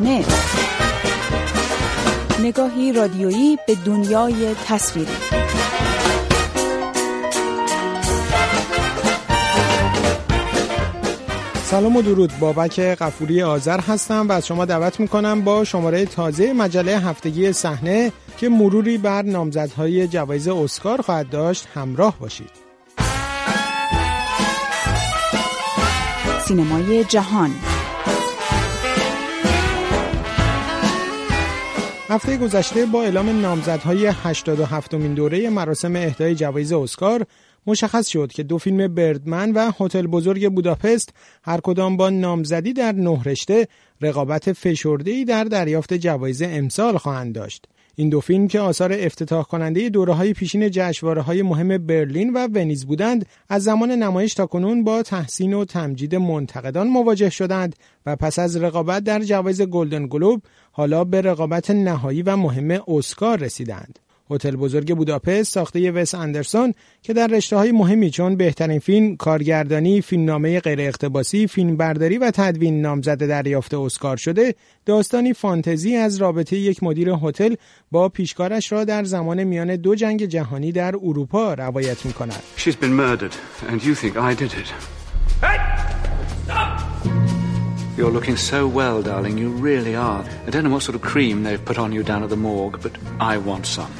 نت نگاهی رادیویی به دنیای تصویری. سلام و درود. بابک قفوری آذر هستم و از شما دعوت می‌کنم با شماره تازه مجله هفتگی صحنه که مروری بر نامزدهای جوایز اسکار خواهد داشت. همراه باشید. سینمای جهان. هفته گذشته با اعلام نامزدهای 87 مین دوره مراسم اهدای جوایز اسکار مشخص شد که دو فیلم بردمن و هتل بزرگ بوداپست هر کدام با نامزدی در نه رشته رقابت فشرده‌ای در دریافت جوایز امسال خواهند داشت. این دو فیلم که آثار افتتاح کننده دوره های پیشین جشنواره های مهم برلین و ونیز بودند از زمان نمایش تا کنون با تحسین و تمجید منتقدان مواجه شدند و پس از رقابت در جوایز گلدن گلوب حالا به رقابت نهایی و مهم اسکار رسیدند. هتل بزرگ بوداپست ساخته وس اندرسون که در رشته های مهمی چون بهترین فیلم، کارگردانی، فیلمنامه غیر اقتباسی، فیلمبرداری و تدوین نامزد دریافت اسکار شده، داستانی فانتزی از رابطه یک مدیر هتل با پیشکارش را در زمان میان دو جنگ جهانی در اروپا روایت می کند. You're looking so well, darling. You really are. I don't know what sort of cream they've put on you down at the morgue, but I want some.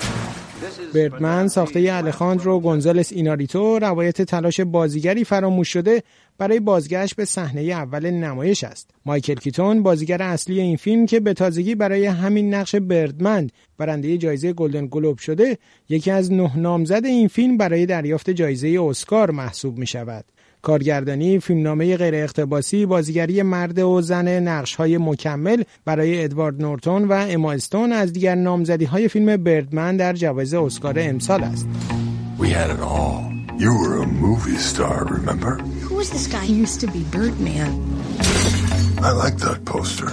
بردمن ساخته الخاندرو گونزالس ایناریتو روایت تلاش بازیگری فراموش شده برای بازگشت به صحنه اول نمایش است. مایکل کیتون بازیگر اصلی این فیلم که به تازگی برای همین نقش بردمن برنده جایزه گلدن گلوب شده، یکی از نه نامزد این فیلم برای دریافت جایزه اسکار محسوب می شود. کارگردانی، فیلمنامه غیر اقتباسی، بازیگری مرد و زن نقش های مکمل برای ادوارد نورتون و اما استون از دیگر نامزدی های فیلم بردمن در جوایز اسکار امسال است. We had it all. You were a movie star, remember? Who was this guy? He used to be Birdman. I like that poster.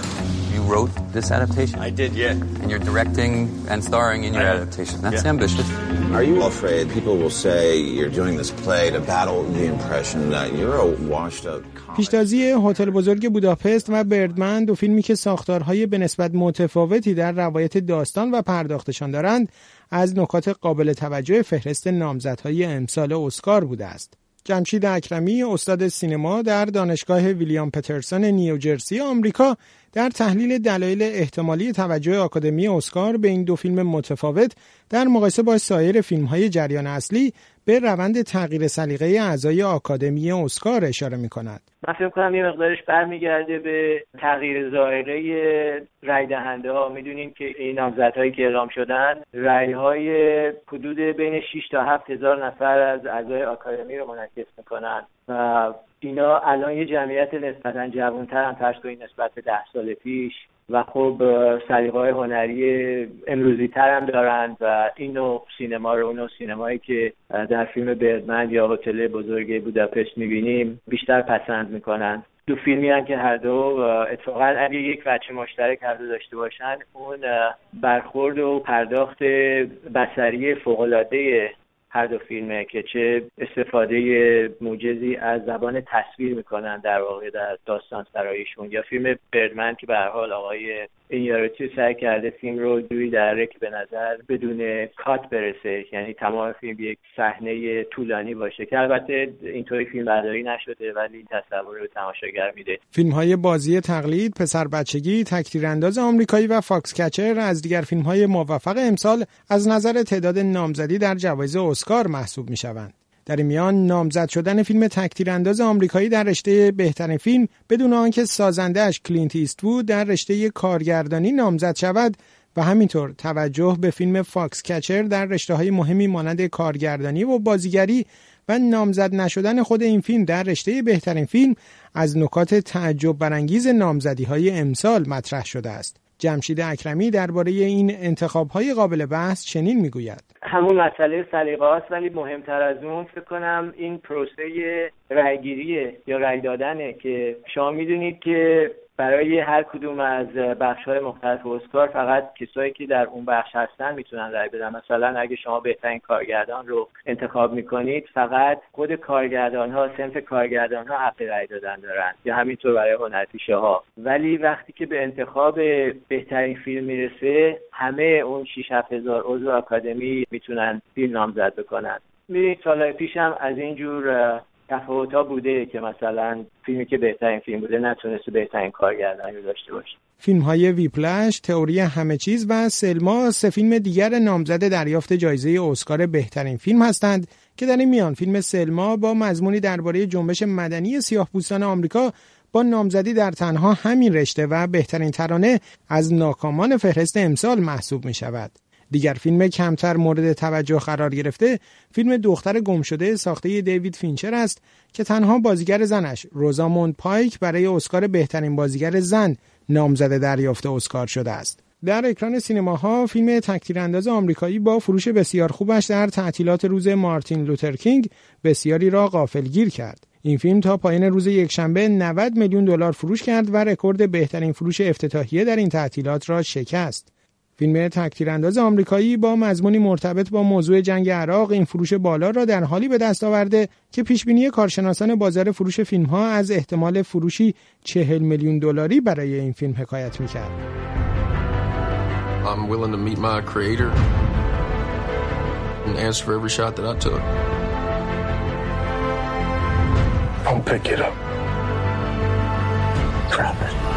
Wrote this adaptation? I did, yeah. And you're directing and starring in your adaptation. That's yeah. ambitious. Are you afraid people will say you're doing this play to battle the impression that you're a washed up پیشتازی هتل بزرگ بوداپست و بردمن دو فیلمی که ساختارهای به نسبت متفاوتی در روایت داستان و پرداختشان دارند از نکات قابل توجه فهرست نامزدهای امسال اسکار بوده است. جمشید اکرمی استاد سینما در دانشگاه ویلیام پترسون نیوجرسی آمریکا در تحلیل دلایل احتمالی توجه آکادمی اسکار به این دو فیلم متفاوت در مقایسه با سایر های جریان اصلی به روند تغییر سلیقه اعضای آکادمی اسکار اشاره می کند. من فکر کنم یه مقدارش برمیگرده به تغییر ظاهره رای دهنده ها می‌دونیم که این نامزدهایی که اعلام شدن رای های حدود بین 6 تا 7 هزار نفر از اعضای آکادمی رو منعکس می‌کنن و اینا الان یه جمعیت نسبتا جوانتر هم فرض کنید نسبت به ده سال پیش و خب سلیقه های هنری امروزی تر هم دارند و این نوع سینما رو اون سینمایی که در فیلم بردمند یا هتل بزرگ بوداپست می‌بینیم بیشتر پسند می‌کنند دو فیلمی هم که هر دو اتفاقا اگه یک بچه مشترک هر دو داشته باشن اون برخورد و پرداخت بسری فوقالعاده هر دو فیلمه که چه استفاده موجزی از زبان تصویر می‌کنن در واقع در داستان سرایشون. یا فیلم بردمن که به حال آقای اینیاروتی سعی کرده فیلم رو جوری در که به نظر بدون کات برسه یعنی تمام فیلم یک صحنه طولانی باشه که البته اینطوری فیلم برداری نشده ولی این تصور رو تماشاگر میده. فیلم های بازی تقلید پسر بچگی تک تیرانداز آمریکایی و فاکس کچر از دیگر فیلم های موفق امسال از نظر تعداد نامزدی در جوایز اسکار محسوب می شوند. در این میان نامزد شدن فیلم تک تیرانداز آمریکایی در رشته بهترین فیلم بدون آنکه سازندهش کلینت ایستوود در رشته کارگردانی نامزد شود و همینطور توجه به فیلم فاکس کچر در رشته های مهمی مانند کارگردانی و بازیگری و نامزد نشدن خود این فیلم در رشته بهترین فیلم از نکات تعجب برانگیز نامزدی های امسال مطرح شده است. جمشید اکرمی درباره این انتخاب های قابل بحث چنین می‌گوید همون مسئله سلیقه است ولی مهمتر از اون فکر کنم این پروسه رأیگیریه یا رأی دادنه که شما می‌دونید که برای هر کدوم از بخش های مختلف اسکار فقط کسایی که در اون بخش هستن می‌تونن رای بدن. مثلا اگه شما بهترین کارگردان رو انتخاب می‌کنید فقط خود کارگردان ها سنف کارگردان ها حق رای دادن دارن یا همینطور برای هنرپیشه ها ولی وقتی که به انتخاب بهترین فیلم می‌رسه همه اون 6 هزار عضو آکادمی می‌تونن فیلم نامزد بکنن. سالهای پیشم از اینجور تفاوت بوده که مثلا فیلمی که بهترین فیلم بوده نتونسته بهترین کارگردانی رو داشته باشه فیلم های ویپلش، تئوری همه چیز و سلما سه فیلم دیگر نامزد دریافت جایزه اسکار بهترین فیلم هستند که در این میان فیلم سلما با مضمونی درباره جنبش مدنی سیاه‌پوستان آمریکا با نامزدی در تنها همین رشته و بهترین ترانه از ناکامان فهرست امسال محسوب می شود. دیگر فیلم کمتر مورد توجه قرار گرفته فیلم دختر گمشده ساخته دیوید فینچر است که تنها بازیگر زنش روزاموند پایک برای اسکار بهترین بازیگر زن نامزد دریافت اسکار شده است. در اکران سینماها فیلم تک تیرانداز آمریکایی با فروش بسیار خوبش در تعطیلات روز مارتین لوترکینگ بسیاری را غافلگیر کرد. این فیلم تا پایان روز یکشنبه 90 میلیون دلار فروش کرد و رکورد بهترین فروش افتتاحیه در این تعطیلات را شکست. فیلم تکتیرانداز آمریکایی با مضمونی مرتبط با موضوع جنگ عراق این فروش بالا را در حالی به دست آورده که پیشبینی کارشناسان بازار فروش فیلم ها از احتمال فروشی 40 میلیون دلاری برای این فیلم حکایت می‌کرد. I'm willing to meet my creator and answer for every shot that I took. I'll pick it up. Drop it.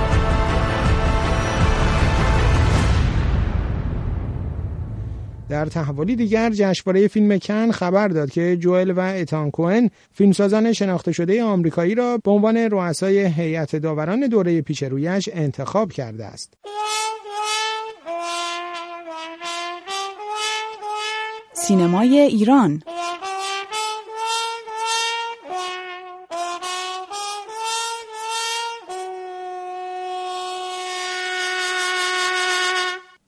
در تحولی دیگر جشنواره فیلم کن خبر داد که جوئل و اتان کوئن فیلمسازان شناخته شده آمریکایی را به عنوان رؤسای هیئت داوران دوره پیش رویش انتخاب کرده است. سینمای ایران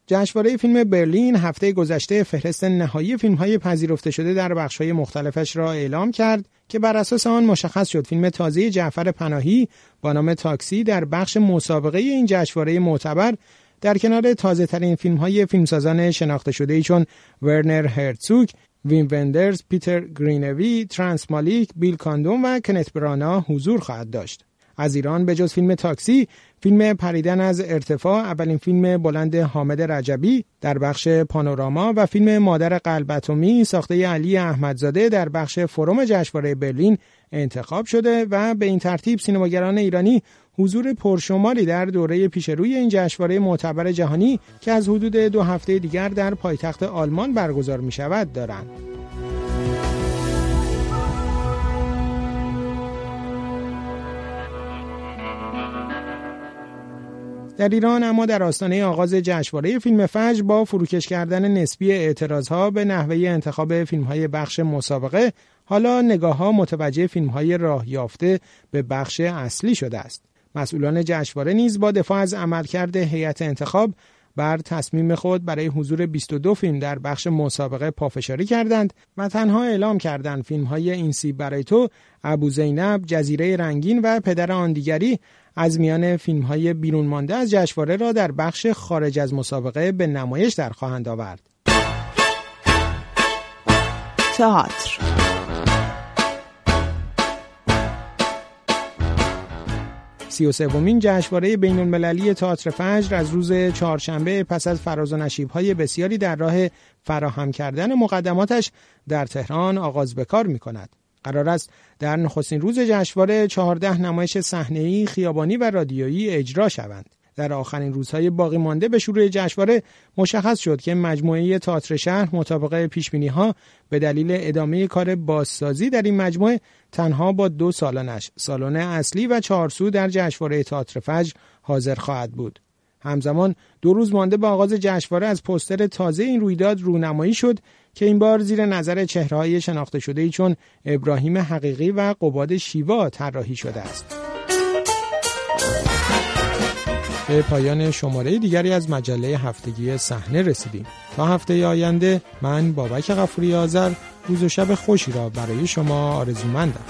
جشنواره فیلم برلین هفته گذشته فهرست نهایی فیلم های پذیرفته شده در بخش های مختلفش را اعلام کرد که بر اساس آن مشخص شد فیلم تازه جعفر پناهی با نام تاکسی در بخش مسابقه این جشنواره معتبر در کنار تازه ترین فیلم های فیلمسازان شناخته شده چون ورنر هرتسوک، وین وندرز، پیتر گرینوی، ترانس مالیک، بیل کاندوم و کنت برانا حضور خواهد داشت. از ایران به جز فیلم تاکسی فیلم پریدن از ارتفاع اولین فیلم بلند حامد رجبی در بخش پانوراما و فیلم مادر قلبتومی ساخته علی احمدزاده در بخش فروم جشنواره برلین انتخاب شده و به این ترتیب سینماگران ایرانی حضور پرشماری در دوره پیشروی این جشنواره معتبر جهانی که از حدود دو هفته دیگر در پایتخت آلمان برگزار می شود دارند. در ایران اما در آستانه آغاز جشنواره فیلم فجر با فروکش کردن نسبی اعتراضها به نحوه انتخاب فیلمهای بخش مسابقه حالا نگاه ها متوجه فیلمهای راه یافته به بخش اصلی شده است. مسئولان جشنواره نیز با دفاع از عملکرد هیئت انتخاب بر تصمیم خود برای حضور 22 فیلم در بخش مسابقه پافشاری کردند و تنها اعلام کردند فیلم های اینسی برای تو، ابو زینب، جزیره رنگین و پدر آن دیگری از میان فیلم های بیرون مانده از جشنواره را در بخش خارج از مسابقه به نمایش در خواهند آورد. تئاتر سی و سومین جشنواره بین المللی تئاتر فجر از روز چهارشنبه پس از فراز و های بسیاری در راه فراهم کردن مقدماتش در تهران آغاز به کار می کند. قرار است در نخستین روز جشنواره چهارده نمایش صحنه‌ای، خیابانی و رادیویی اجرا شوند. در آخرین روزهای باقی مانده به شروع جشنواره مشخص شد که مجموعه تئاتر شهر مطابق پیشبینی ها به دلیل ادامه کار بازسازی در این مجموعه تنها با دو سالنش سالن اصلی و چهارسو در جشنواره تئاتر فجر حاضر خواهد بود. همزمان دو روز مانده به آغاز جشنواره از پستر تازه این رویداد رونمایی شد که این بار زیر نظر چهرههای شناخته شده ای چون ابراهیم حقیقی و قباد شیوا طراحی شده است. به پایان شماره دیگری از مجله هفتگی صحنه رسیدیم تا هفته آینده من بابک غفوری آذر روز و شب خوشی را برای شما آرزومندم